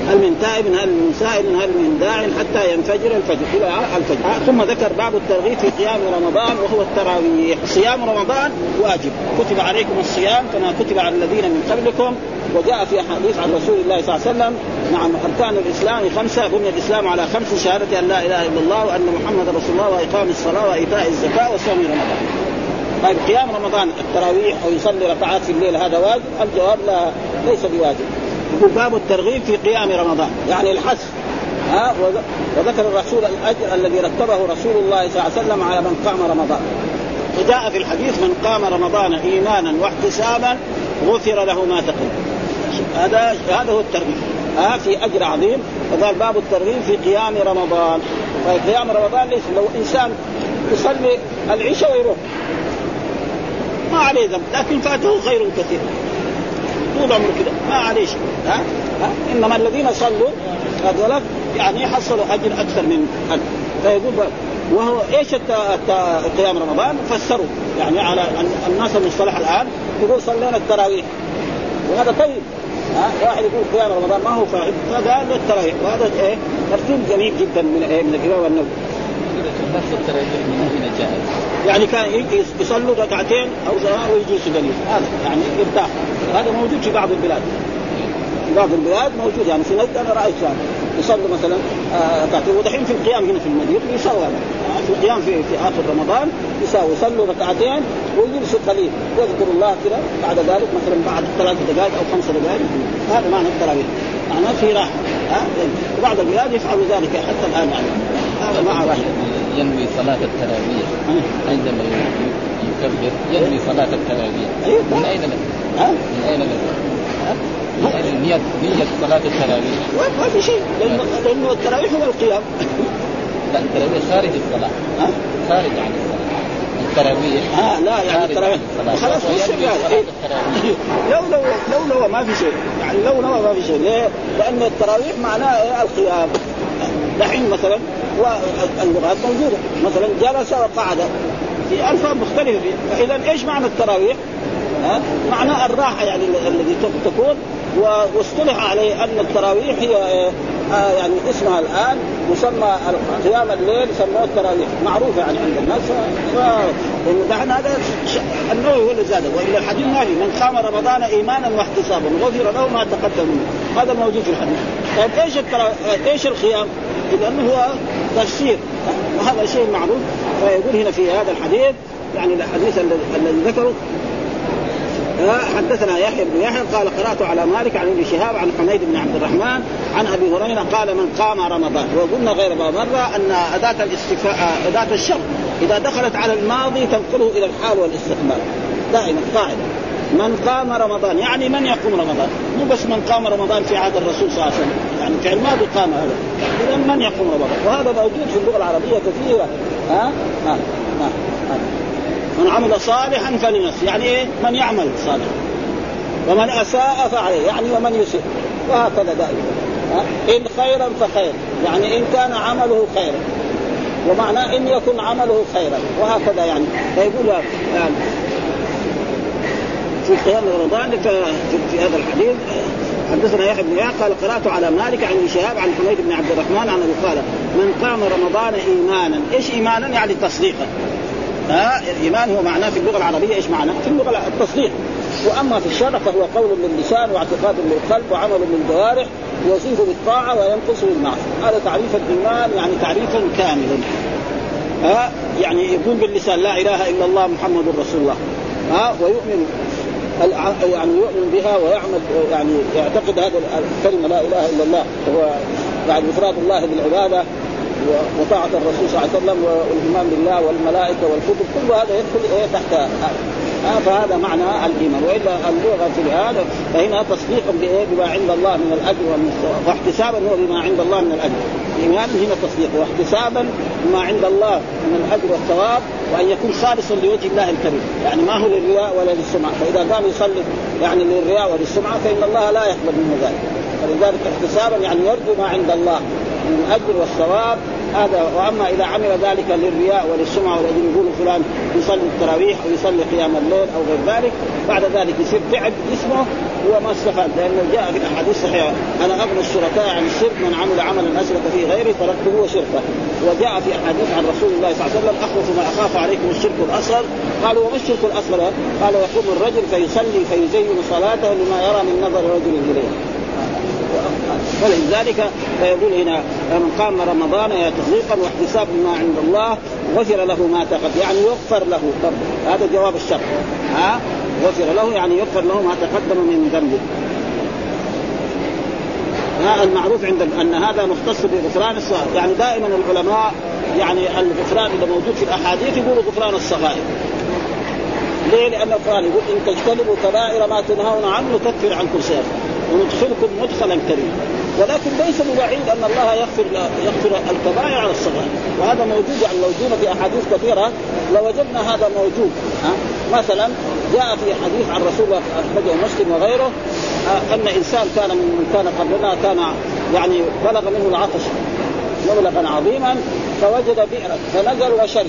هل من تائب هل من سائل هل من داع حتى ينفجر الفجر إلى الفجر. ثم ذكر باب الترغيب في قيام رمضان وهو التراويح. صيام رمضان واجب. كتب عليكم الصيام كما كتب على الذين من قبلكم وجاء في أحاديث عن رسول الله صلى الله عليه وسلم نعم أركان الإسلام خمسة بني الإسلام على خمس شهادة أن لا إله إلا الله وأن محمد رسول الله وإقام الصلاة وإيتاء الزكاة وصوم رمضان. طيب قيام رمضان التراويح أو يصلي ركعات في الليل هذا واجب؟ الجواب لا ليس بواجب. يقول باب الترغيب في قيام رمضان، يعني الحث ها وذكر الرسول الأجر الذي رتبه رسول الله صلى الله عليه وسلم على من قام رمضان. وجاء في الحديث من قام رمضان إيمانا واحتسابا غفر له ما تقدم. هذا هذا هو الترغيب. ها في أجر عظيم فقال باب الترغيب في قيام رمضان. طيب قيام رمضان ليس لو إنسان يصلي العشاء ويروح ما عليه ذنب لكن فاته خير كثير. طول عمره كذا ما عليه شيء. ها؟, ها؟ إنما الذين صلوا هذول يعني حصلوا أجر أكثر من أجر. فيقول وهو إيش قيام رمضان؟ فسروا. يعني على الناس المصطلح الآن يقول صلينا التراويح. وهذا طيب. ها؟ واحد يقول قيام رمضان ما هو فاعل فقال التراويح. وهذا إيه؟ ترتيب جميل جدا من إيه؟ من الامام النووي يعني كان يصلوا ركعتين أو ويجلسوا قليل هذا يعني يرتاح. هذا موجود في بعض البلاد. في بعض البلاد موجود. يعني في نجد أنا رأيت يعني يصلوا مثلا ركعتين. آه ودحين في القيام هنا في المدينة يسوى يعني في القيام في, في آخر رمضان يساوي يصلوا ركعتين ويجلسوا قليل يذكر الله كذا بعد ذلك مثلا بعد ثلاث دقائق أو خمس دقائق. هذا معنى التراويح. معناه في راحة. ها وبعض البلاد يفعلوا ذلك حتى الآن. يعني هذا مع راحه ينوي صلاة التراويح. عندما يكبر؟ ينوي صلاة التراويح. من أين لك؟ من أين لك؟ من نية نية صلاة التراويح؟ ما في شيء. لأنه التراويح هو القيام. لا التراويح خارج الصلاة. خارج عن الصلاة. التراويح ها لا يعني التراويح. خلاص في شيء يعني. *laughs* لو لو لو لو ما في شيء. يعني لو لو ما في شيء. ليه؟ لأن التراويح معناه إيه؟ القيام. دحين مثلا واللغات موجودة. مثلا جلس وقعد في ألفاظ مختلفة. فاذا إيش معنى التراويح؟ ها؟ معنى الراحة يعني الذي تكون واصطلح عليه أن التراويح هي آه يعني اسمها الآن مسمى قيام الليل سموه التراويح. معروفة يعني عند الناس. ف هذا النووي هو اللي زاده. والا الحديث ما في من قام رمضان إيمانا واحتسابا غفر له ما تقدم منه. هذا موجود في الحديث. طيب إيش إيش القيام؟ لأنه هو تفسير. وهذا شيء معروف. فيقول هنا في هذا الحديث يعني الحديث الذي ذكره حدثنا يحيى بن يحيى قال قرأت على مالك عن ابن شهاب عن حميد بن عبد الرحمن عن أبي هريرة قال من قام رمضان. وقلنا غير مره أن أداة الاستفاء أداة الشر إذا دخلت على الماضي تنقله إلى الحال والاستقبال. دائما قاعدة من قام رمضان يعني من يقوم رمضان؟ مو بس من قام رمضان في عهد الرسول صلى الله عليه وسلم. يعني في الماضي قام هذا. اذا من يقوم رمضان؟ وهذا موجود في اللغة العربية كثيرة. ها؟ ها؟ ها, ها. من عمل صالحا فلنفسه. يعني إيه؟ من يعمل صالحا. ومن أساء فعليه. يعني ومن يسيء. وهكذا دائما. إن خيرا فخير. يعني إن كان عمله خيرا. ومعناه إن يكن عمله خيرا. وهكذا يعني. فيقول يعني في قيام رمضان في هذا الحديث حدثنا يحيى بن قال قرأت على مالك عن شهاب عن حميد بن عبد الرحمن عن أبي قال من قام رمضان إيمانا، إيش إيمانا؟ يعني تصديقا. ها الايمان هو معناه في اللغة العربية إيش معناه؟ في اللغة التصديق. وأما في الشرع فهو قول باللسان واعتقاد بالقلب وعمل بالجوارح يزيد بالطاعة وينقص بالمعصية، هذا تعريف الإيمان يعني تعريفا كاملا. ها يعني يقول باللسان لا إله إلا الله محمد رسول الله ها ويؤمن يعني يؤمن بها ويعمل يعني يعتقد هذا الكلمة لا إله إلا الله هو بعد إفراد الله بالعبادة. وطاعة الرسول صلى الله عليه وسلم والإيمان بالله والملائكة والكتب كل هذا يدخل إيه تحت آه فهذا معنى الإيمان. وإلا اللغة في هذا فهنا تصديقا بما عند الله من الأجر واحتسابا هو بما عند الله من الأجر. الإيمان هنا تصديق. واحتسابا بما عند الله من الأجر والثواب وأن يكون خالصا لوجه الله الكريم. يعني ما هو للرياء ولا للسمعة. فإذا قام يصلي يعني للرياء وللسمعة فإن الله لا يقبل منه ذلك. فلذلك احتسابا يعني يرجو ما عند الله. من الاجر والثواب هذا وأما إذا عمل ذلك للرياء وللسمعة ولأجل يقول فلان يصلي التراويح أو يصلي قيام الليل أو غير ذلك بعد ذلك يصير فعل اسمه هو ما استفاد لأنه جاء في الأحاديث الصحيحة أنا أغنى الشركاء عن الشرك من عمل عملا اشرك فيه غيري تركته وشركه وجاء في أحاديث عن رسول الله صلى الله عليه وسلم أخوف ما أخاف عليكم الشرك الأصغر قالوا وما الشرك الأصغر؟ قال يقوم الرجل فيصلي فيزين صلاته لما يرى من نظر رجل إليه ولذلك فيقول هنا من قام رمضان تصديقا واحتسابا ما عند الله غفر له ما تقدم. يعني يغفر له. طب هذا جواب الشرط ها؟ غفر له يعني يغفر له ما تقدم من ذنبه. ها المعروف عند أن هذا مختص بغفران الصغائر. يعني دائما العلماء يعني الغفران اللي موجود في الأحاديث يقولوا غفران الصغائر. ليه؟ لأن القرآن يقول إن تجتنبوا كبائر ما تنهون عنه نكفر عنكم سيئاتكم وندخلكم مدخلا كريما. ولكن ليس ببعيد أن الله يغفر يغفر الكبائر على الصغائر وهذا موجود يعني لو في أحاديث كثيرة. لوجدنا هذا موجود ها مثلا جاء في حديث عن رسول الله اخرجه مسلم وغيره أن إنسان كان من كان قبلنا كان يعني بلغ منه العطش مبلغا عظيما فوجد بئرا فنزل وشرب.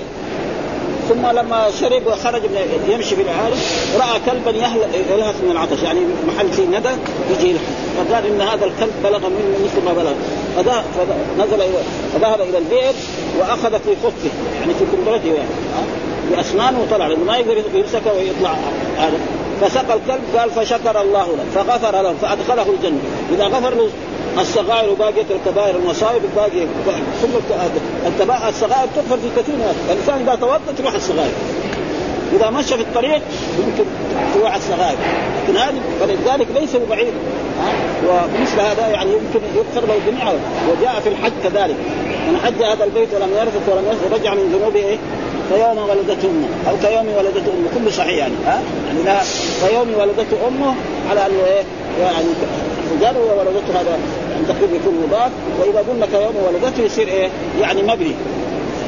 ثم لما شرب وخرج من يمشي في العالم رأى كلبا يلهث من العطش يعني محل فيه ندى يجي فقال إن هذا الكلب بلغ منه مثل ما بلغ. فنزل فذهب إلى البئر وأخذ في خفه يعني في كمبرته يعني. بأسنانه وطلع لأنه ما يقدر يمسكه ويطلع هذا. فسقى الكلب قال فشكر الله له فغفر له فأدخله الجنة. إذا غفر له الصغائر وباقيه الكبائر المصائب الباقيه كل الكبائر. الصغائر تغفر في كثير من الإنسان إذا توضأ تروح الصغائر. إذا مشى في الطريق يمكن تروح الصغائر. لكن هذه فلذلك ليس ببعيد. ومثل هذا يعني يمكن يغفر له جميعا. وجاء في الحج كذلك. من حج هذا البيت ولم يرفث ولم يرفث رجع من ذنوبه إيه؟ كيوم ولدته أمه. أو كيوم ولدته أمه. كله صحيح يعني. ها؟ يعني لا كيوم ولدته أمه على انه إيه؟ يعني جر وولدته هذا تقريبا يكون مضاف. وإذا قلنا كيوم ولدته يصير إيه؟ يعني مبني.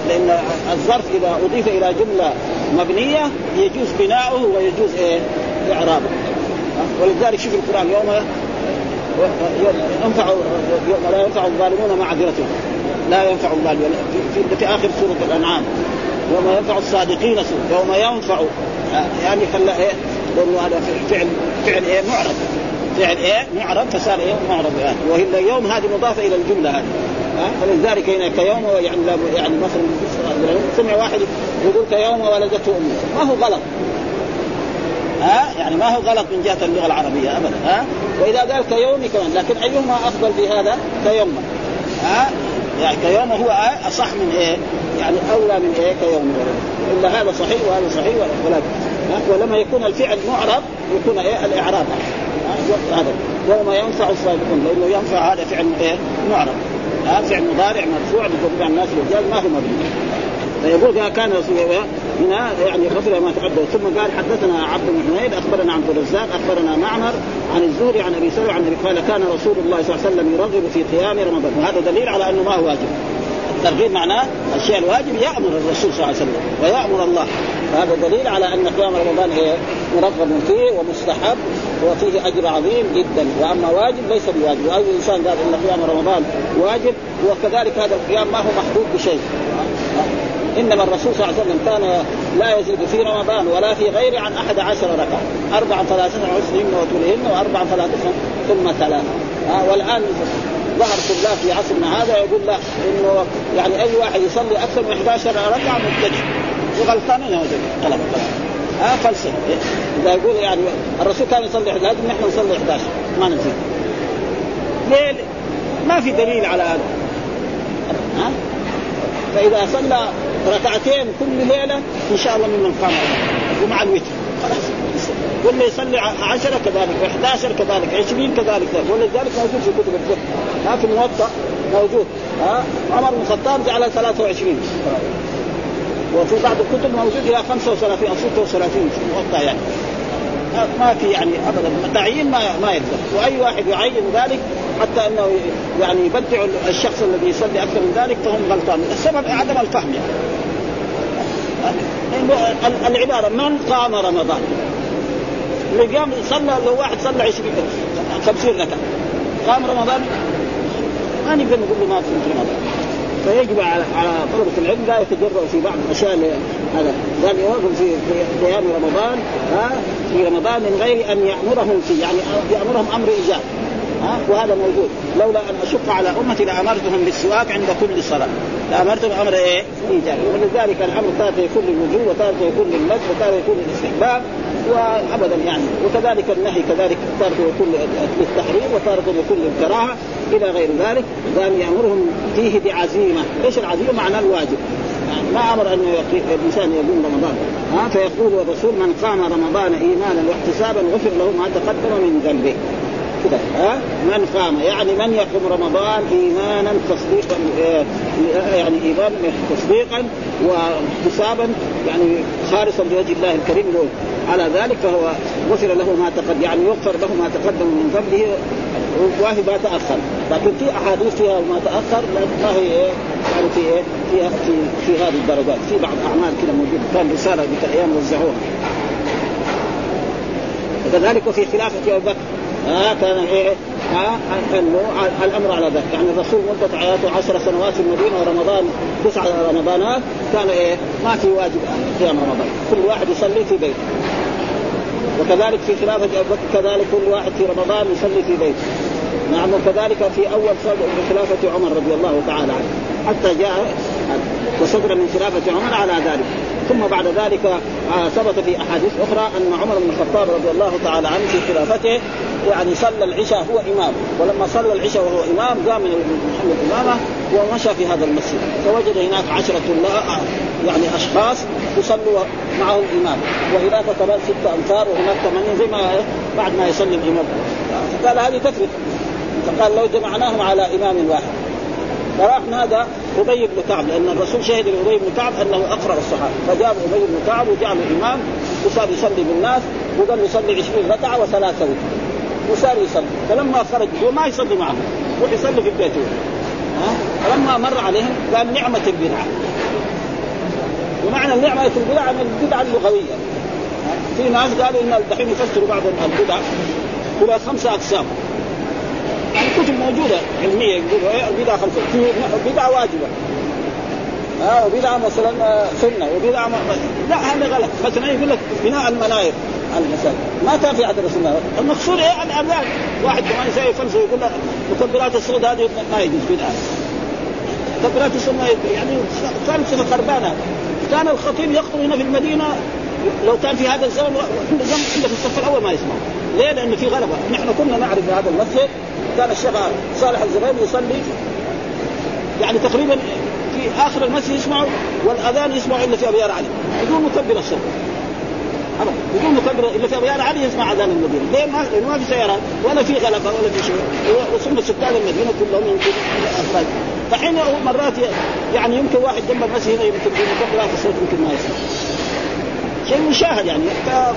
لأن الظرف إذا أضيف إلى جملة مبنية يجوز بناؤه ويجوز إيه؟ إعرابه. ولذلك شوف القرآن يوم ينفع يوم لا ينفع الظالمون معذرتهم لا ينفع الظالمون في, في آخر سورة الأنعام. يوم ينفع الصادقين يوم ينفع يعني خلى إيه؟ لأنه هذا فعل فعل إيه؟ معرض فعل إيه؟ معرض فصار إيه؟ معرض يعني وهي اليوم هذه مضافة إلى الجملة هذه ها فلذلك هنا كيوم يعني يعني مثلا سمع واحد يقول كيوم ولدته امه ما هو غلط. ها يعني ما هو غلط من جهة اللغة العربية ابدا ها وإذا قال كيوم كمان لكن أيهما أفضل في هذا؟ كيوم. ها يعني كيوم هو أصح من إيه؟ يعني أولى من إيه؟ كيوم إلا هذا صحيح وهذا صحيح ولكن ولما يكون الفعل معرب يكون إيه؟ الإعراب هذا. يوم ينفع الصادقون لأنه ينفع هذا فعل إيه معرب هذا فعل مضارع مرفوع لجميع الناس الرجال ما هو مبني فيقول كان رسول هنا يعني غفر ما تقدم. ثم قال حدثنا عبد بن حميد أخبرنا عبد الرزاق أخبرنا معمر عن الزهري عن أبي سلمة عن ابي قال كان رسول الله صلى الله عليه وسلم يرغب في قيام رمضان. وهذا دليل على أنه ما هو واجب. الترغيب معناه الشيء الواجب يأمر الرسول صلى الله عليه وسلم ويأمر الله. فهذا دليل على أن قيام رمضان هي مرغب فيه ومستحب. وفيه أجر عظيم جدا. وأما واجب ليس بواجب. واي إنسان قال إن قيام رمضان واجب وكذلك هذا القيام ما هو محدود بشيء. إنما الرسول صلى الله عليه وسلم كان لا يزيد في رمضان ولا في غيره عن أحد عشر ركعة. أربع ثلاثة عشرهن وطولهن وأربع ثلاثة ثم ثلاثة. آه والآن ظهر كلاه في عصرنا هذا يقول لا إنه يعني أي واحد يصلي أكثر من 11 ركعة مبتدع وغلطانين هذول غلط ها فلسفه إذا يقول يعني الرسول كان يصلي لازم نحن نصلي 11 ما نزيد ليه؟ ما في دليل على هذا. ها؟ فإذا صلى ركعتين كل ليلة إن شاء الله ممن قام ومع الوتر. خلاص. واللي يصلي عشرة كذلك و11 كذلك 20 كذلك. ولذلك موجود في كتب الفقه. ها في الموطأ موجود. ها؟ عمر بن الخطاب جعل 23 وفي بعض الكتب موجود إلى 35 أو 36 في الموطأ يعني. ما في يعني ابدا. التعيين ما ما يقدر. وأي واحد يعين ذلك حتى أنه يعني يبدع الشخص الذي يصلي أكثر من ذلك فهم غلطان. السبب عدم الفهم يعني. العبارة من قام رمضان؟ اللي قام صلى لو واحد صلى 20 50 ركعة. قام رمضان؟ ما نقدر نقول له ما في رمضان. فيجب على على طلبة العلم لا يتجرؤوا في بعض الأشياء هذا. قال يوقف في أيام رمضان ها في رمضان من غير أن يأمرهم فيه يعني يأمرهم أمر إيجاب. ها؟ وهذا موجود. لولا أن أشق على أمتي لأمرتهم بالسواك عند كل صلاة. لأمرتهم أمر إيه؟ إيجابي. ولذلك الأمر تارة يكون للوجوب وتارة يكون للمس وتارة يكون للاستحباب وابدا يعني. وكذلك النهي كذلك تارة يكون للتحريم وتارة يكون للكراهه إلى غير ذلك. قال يأمرهم فيه بعزيمة، إيش العزيمة؟ معنى الواجب. يعني ما أمر أن الإنسان يقوم رمضان. ها؟ فيقول الرسول من قام رمضان إيمانا واحتسابا غفر له ما تقدم من ذنبه. كده ها؟ من قام يعني من يقوم رمضان إيمانا تصديقا يعني ايمانا تصديقا واحتسابا يعني خالصا لوجه الله الكريم له. على ذلك فهو غفر له ما تقدم يعني يغفر له ما تقدم من ذنبه وهي ما تأخر. لكن في أحاديث فيها ما تأخر ما هي إيه؟ يعني في إيه؟ في في, في هذه الدرجات. في بعض اعمال كده موجودة. كان رسالة الأيام وزعوها وكذلك في خلافة أبو بكر. ها كان إيه ها الأمر على ذلك. يعني الرسول مدة حياته عشر سنوات في المدينة ورمضان تسع رمضانات كان إيه ما في واجب قيام رمضان. كل واحد يصلي في بيته. وكذلك في خلافة ابو بكر كذلك كل واحد في رمضان يصلي في بيته. نعم وكذلك في أول خلافة عمر رضي الله تعالى عنه. حتى جاء وصدر من خلافة عمر على ذلك. ثم بعد ذلك ثبت في أحاديث أخرى أن عمر بن الخطاب رضي الله تعالى عنه في خلافته يعني صلى العشاء هو إمام. ولما صلى العشاء وهو إمام قام من محمد إمامه ومشى في هذا المسجد. فوجد هناك عشرة الله يعني أشخاص يصلوا معه الامام وهناك كمان ستة امتار وهناك ثمانية زي ما بعد ما يصلي الامام فقال هذه تفرق فقال لو جمعناهم على إمام واحد. فراح نادى أبي بن كعب لأن الرسول شهد لأبي بن كعب أنه أقرأ الصحابة. فجاب أبي بن كعب وجعله امام وصار يصلي بالناس وقال يصلي 20 ركعة وثلاثة وتر وصار يصلي. فلما خرج هو ما يصلي معهم يروح يصلي في البيت ها؟ فلما مر عليهم قال نعمة البدعة. ومعنى نعمه البدعة من البدعة اللغوية. في ناس قالوا إن الدحين يفسروا بعض البدع إلى خمسة أقسام. يعني كتب موجودة علمية يقولوا إيه البدعه في بدعه واجبة. ها آه وبدعه مثلا سنه وبدعه. لا هذا غلط. مثلا يقول لك بناء المناير على المساجد ما كان في عهد الرسول المقصود إيه الاذان واحد كمان يسوي فلسفه يقول لك مكبرات الصوت هذه ما يجوز بدعه مكبرات الصوت يعني فلسفه خربانة. كان الخطيب يخطب هنا في المدينة. لو كان في هذا الزمن عنده في الصف الأول ما يسمع. ليه؟ لأنه في غلبة، نحن كنا نعرف هذا المسجد. كان الشيخ صالح الزبير يصلي. يعني تقريبا في آخر المسجد يسمعوا والأذان يسمعوا إلا في أبيار علي. بدون مكبر الصوت ابدا. بدون مكبر إلا في أبيار علي يسمع أذان المدينة ليه ما لأنه ما في سيارات ولا في غلبه ولا في شيء. وصلنا سكان المدينة كلهم يمكن فحين مرات يعني يمكن واحد جنب المسجد هنا يمكن في مكبرات الصوت يمكن ما يسمع. شيء مشاهد يعني.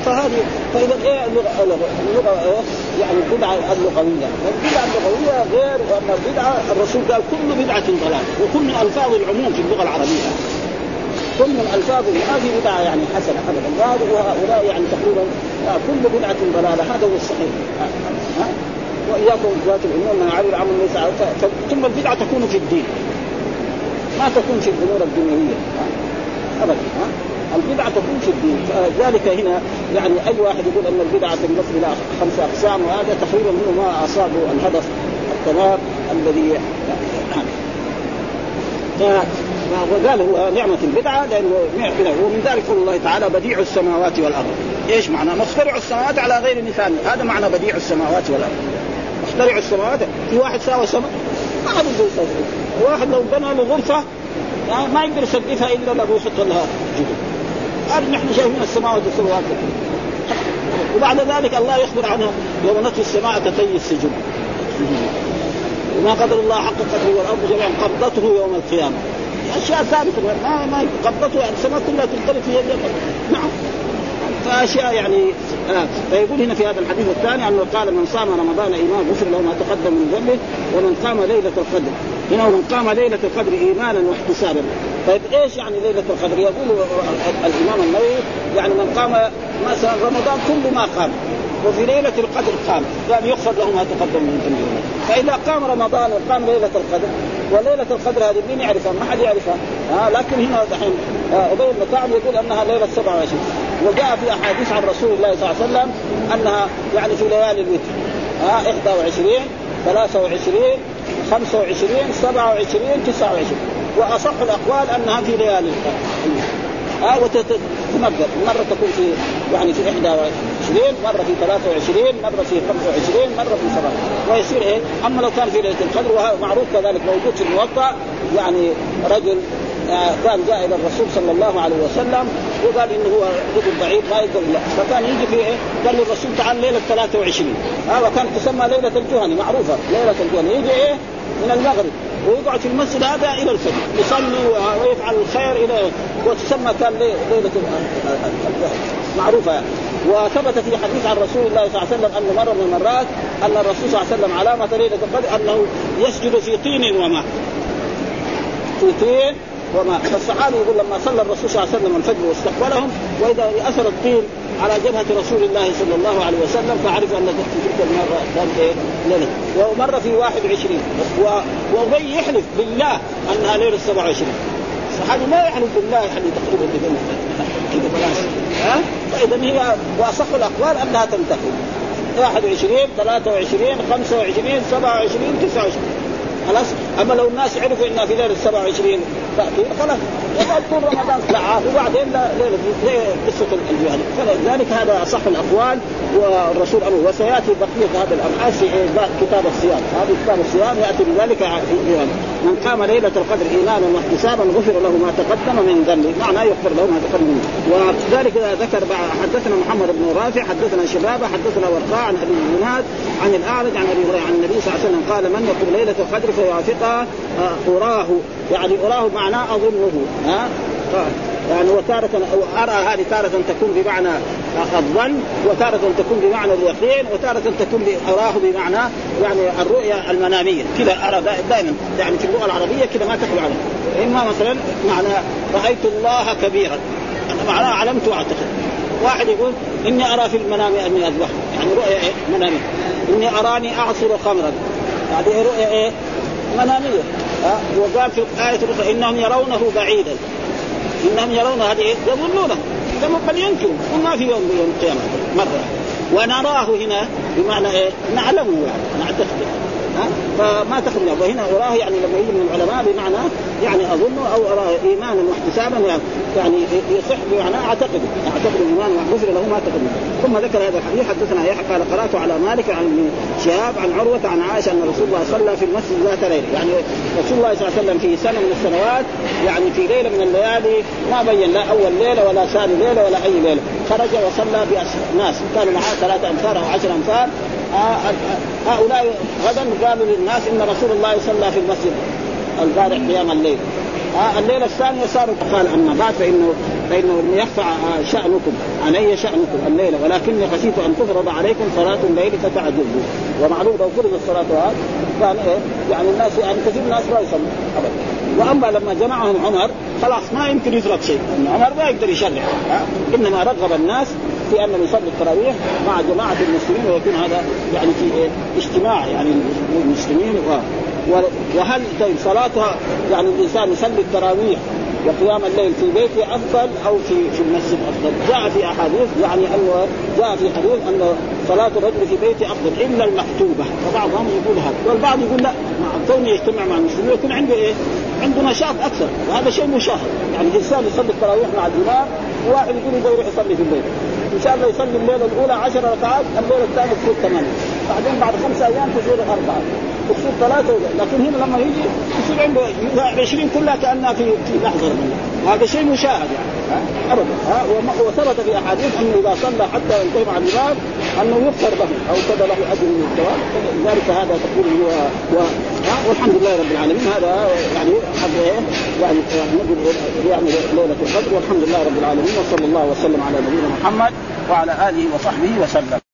فهذه فاذا إيه اللغة اللغة إيه يعني البدعه اللغوية. البدعة اللغوية غير واما البدعه الرسول قال كل بدعة ضلال وكل من ألفاظ العموم في اللغة العربية. كل من ألفاظ ما في بدعة يعني حسنة ابدا. وهؤلاء يعني تقريبا كل بدعة ضلالة. هذا هو الصحيح. ها وإياكم ذات الأمور ما يعرف العمل ليس ثم البدعة تكون في الدين. ما تكون في الأمور الدنيوية. ابدا. ها البدعة تكون في الدين. فذلك هنا يعني أي واحد يقول أن البدعة تنقسم إلى خمس أقسام وهذا تقريبا منه ما اصابه الهدف التمام الذي وقال هو نعمة البدعة لأنه بدعة ومن ذلك قول الله تعالى بديع السماوات والأرض. إيش معنى؟ مخترع السماوات على غير مثال. هذا معنى بديع السماوات والأرض. مخترع السماوات. في واحد ساوى سماء؟ ما حد يقدر يسوي واحد لو بنى له غرفة ما يقدر يسقفها إلا لو يحط لها جدر هذه نحن شايفين السماوات والسماوات. وبعد ذلك الله يخبر عنها يوم نطوي السماء كطي السجن. وما قدر الله حق قدره والأرض جميعا قبضته يوم القيامة. أشياء ثابتة ما ما قبضته يعني السماء كلها تنطلق في يد نعم. فاشياء يعني آه. فيقول هنا في هذا الحديث الثاني أنه قال من صام رمضان ايمان غفر له ما تقدم من ذنبه ومن قام ليلة القدر. هنا ومن قام ليلة القدر إيمانا واحتسابا. طيب إيش يعني ليلة القدر؟ يقول الإمام النووي يعني من قام مثلا رمضان كل ما قام وفي ليلة القدر قام يعني يغفر له ما تقدم من ذنبه فإذا قام رمضان وقام ليلة القدر وليلة القدر هذه مين يعرفها؟ ما حد يعرفها. آه لكن هنا دحين آه، أبي بن كعب يقول أنها ليلة 27 وجاء في أحاديث عن رسول الله صلى الله عليه وسلم أنها يعني في ليالي الوتر. آه 21 23 25 27 29 وأصح الأقوال أنها في ليالي ها آه وتتمدد مرة تكون في يعني في 21 مرة في 23 مرة في 25 مرة في 7 ويصير إيه؟ أما لو كان في ليله القدر وهذا معروف كذلك موجود في الموطا يعني رجل كان جاء إلى الرسول صلى الله عليه وسلم وقال إنه هو رجل ضعيف ما يقدر لا فكان يجي في إيه؟ قال للرسول تعال ليلة 23 هذا آه وكانت تسمى ليلة الجهني معروفة ليلة الجهني يجي إيه؟ من المغرب ويقعد في المسجد هذا إلى الفجر يصلي ويفعل الخير إلى وتسمى كان ليلة معروفة يعني. وثبت في حديث عن رسول الله صلى الله عليه وسلم أنه مرة من المرات أن الرسول صلى الله عليه وسلم علامة ليلة القدر أنه يسجد في طين وماء في طين وما فالصحابي يقول لما صلى الرسول صلى الله عليه وسلم الفجر واستقبلهم وإذا أثر الطين على جبهة رسول الله صلى الله عليه وسلم فعرف أن تلك المرة كان إيه ليله ومره في 21 وأبي يحلف بالله أنها ليلة 27 الصحابي ما يحلف بالله يحلف تقريبا كذا بلاش ها؟ فإذا هي وأصح الأقوال أنها تنتهي 21 23 25 27 29 خلاص؟ أما لو الناس عرفوا إنها في ليله 27 تاتي خلاص. يقعد طول رمضان. ساعات وبعدين قصة الجهل فلذلك هذا أصح الأقوال والرسول أمر وسيأتي بقية هذا الابحاث في كتاب الصيام. هذا كتاب الصيام يأتي بذلك من قام ليلة القدر إيمانا واحتسابا غفر له ما تقدم من ذنبه معناه يغفر له ما تقدم منه. وذلك ذكر حدثنا محمد بن رافع حدثنا شبابة حدثنا ورقاء عن أبي الزناد عن الأعرج عن أبي عن النبي صلى الله عليه وسلم قال من يقوم ليلة القدر فيوافقها أراه. يعني أراه معناه أظنه. ها يعني وتارة أرى هذه تارة تكون بمعنى الظن وتارة تكون بمعنى اليقين وتارة تكون أراه بمعنى يعني الرؤيا المنامية. كذا أرى دائما. يعني في اللغة العربية كذا ما تخلو عنه إما مثلا معنى رأيت الله كبيرا. معناه علمت وأعتقد. واحد يقول إني أرى في المنام أني أذبح. يعني رؤيا إيه؟ منامية. إني أراني أعصر خمرا. هذه رؤيا إيه؟ منامية ها؟ وقال في الآية الأخرى إنهم يرونه بعيدا. إنهم يرون هذه إيه؟ يظنونه. بل ينكروا وما في يوم يوم القيامة مرة. ونراه هنا بمعنى إيه؟ نعلمه يعني نعتقد. فما تخرج وهنا اراه يعني لما يجي من العلماء بمعنى يعني أظن أو اراه إيمانا واحتسابا يعني يصح بمعنى أعتقد. أعتقد إيمانا غفر له ما تقدم ثم ذكر هذا الحديث حدثنا يحيى قال قرأت على مالك عن ابن شهاب عن عروة عن عائشة أن رسول الله صلى في المسجد ذات ليلة. يعني رسول الله صلى الله عليه وسلم في سنة من السنوات يعني في ليلة من الليالي ما بين لا أول ليلة ولا ثاني ليلة ولا أي ليلة. خرج وصلى بناس كانوا معاه ثلاثة أمثال أو عشر أمثال. هؤلاء غدا قالوا للناس إن رسول الله صلى في المسجد. البارح قيام الليل. آه الليلة الثانية صاروا قال أما بعد فانه فإنه يخفى شأنكم. علي شأنكم الليلة ولكني خشيت أن تفرض عليكم صلاة الليل فتعجلوا ومعلوم لو فرض الصلاة هذه كان إيه؟ يعني الناس يعني كثير الناس ما يصلوا ابدا. وأما لما جمعهم عمر خلاص ما يمكن يفرض شيء. عمر ما يقدر يشرع. إنما رغب الناس في انهم يصلوا التراويح مع جماعة المسلمين ويكون هذا يعني في إيه؟ اجتماع يعني المسلمين و... وهل طيب صلاتها يعني الإنسان يصلي التراويح وقيام الليل في بيته أفضل أو في في المسجد أفضل؟ جاء في أحاديث يعني انه جاء في حديث أن صلاة الرجل في بيته أفضل إلا المكتوبه فبعضهم يقول هذا والبعض يقول لا مع كونه يجتمع مع المسلمين يكون عنده إيه؟ عنده نشاط أكثر وهذا شيء مشاهد. يعني الإنسان يصلي التراويح مع الإمام وواحد يقول يروح يصلي في البيت. إن شاء الله يصلي الليلة الأولى عشر ركعات الليلة الثانية تصير ثمانية. بعدين بعد خمسة أيام تصير أربعة. تصير ثلاثة لكن هنا لما يجي يصير عنده 20 كلها كأنها في لحظة. هذا شيء مشاهد يعني ابدا. ها؟ وثبت في أحاديث أنه إذا صلى حتى ينتهي مع الإمام أنه يغفر له أو كذا له أجر من الثواب. لذلك هذا تقول هو و... والحمد لله رب العالمين. هذا يعني حق إيه؟ يعني نقول يعني ليلة القدر. والحمد لله رب العالمين. وصلى الله وسلم على نبينا محمد وعلى آله وصحبه وسلم.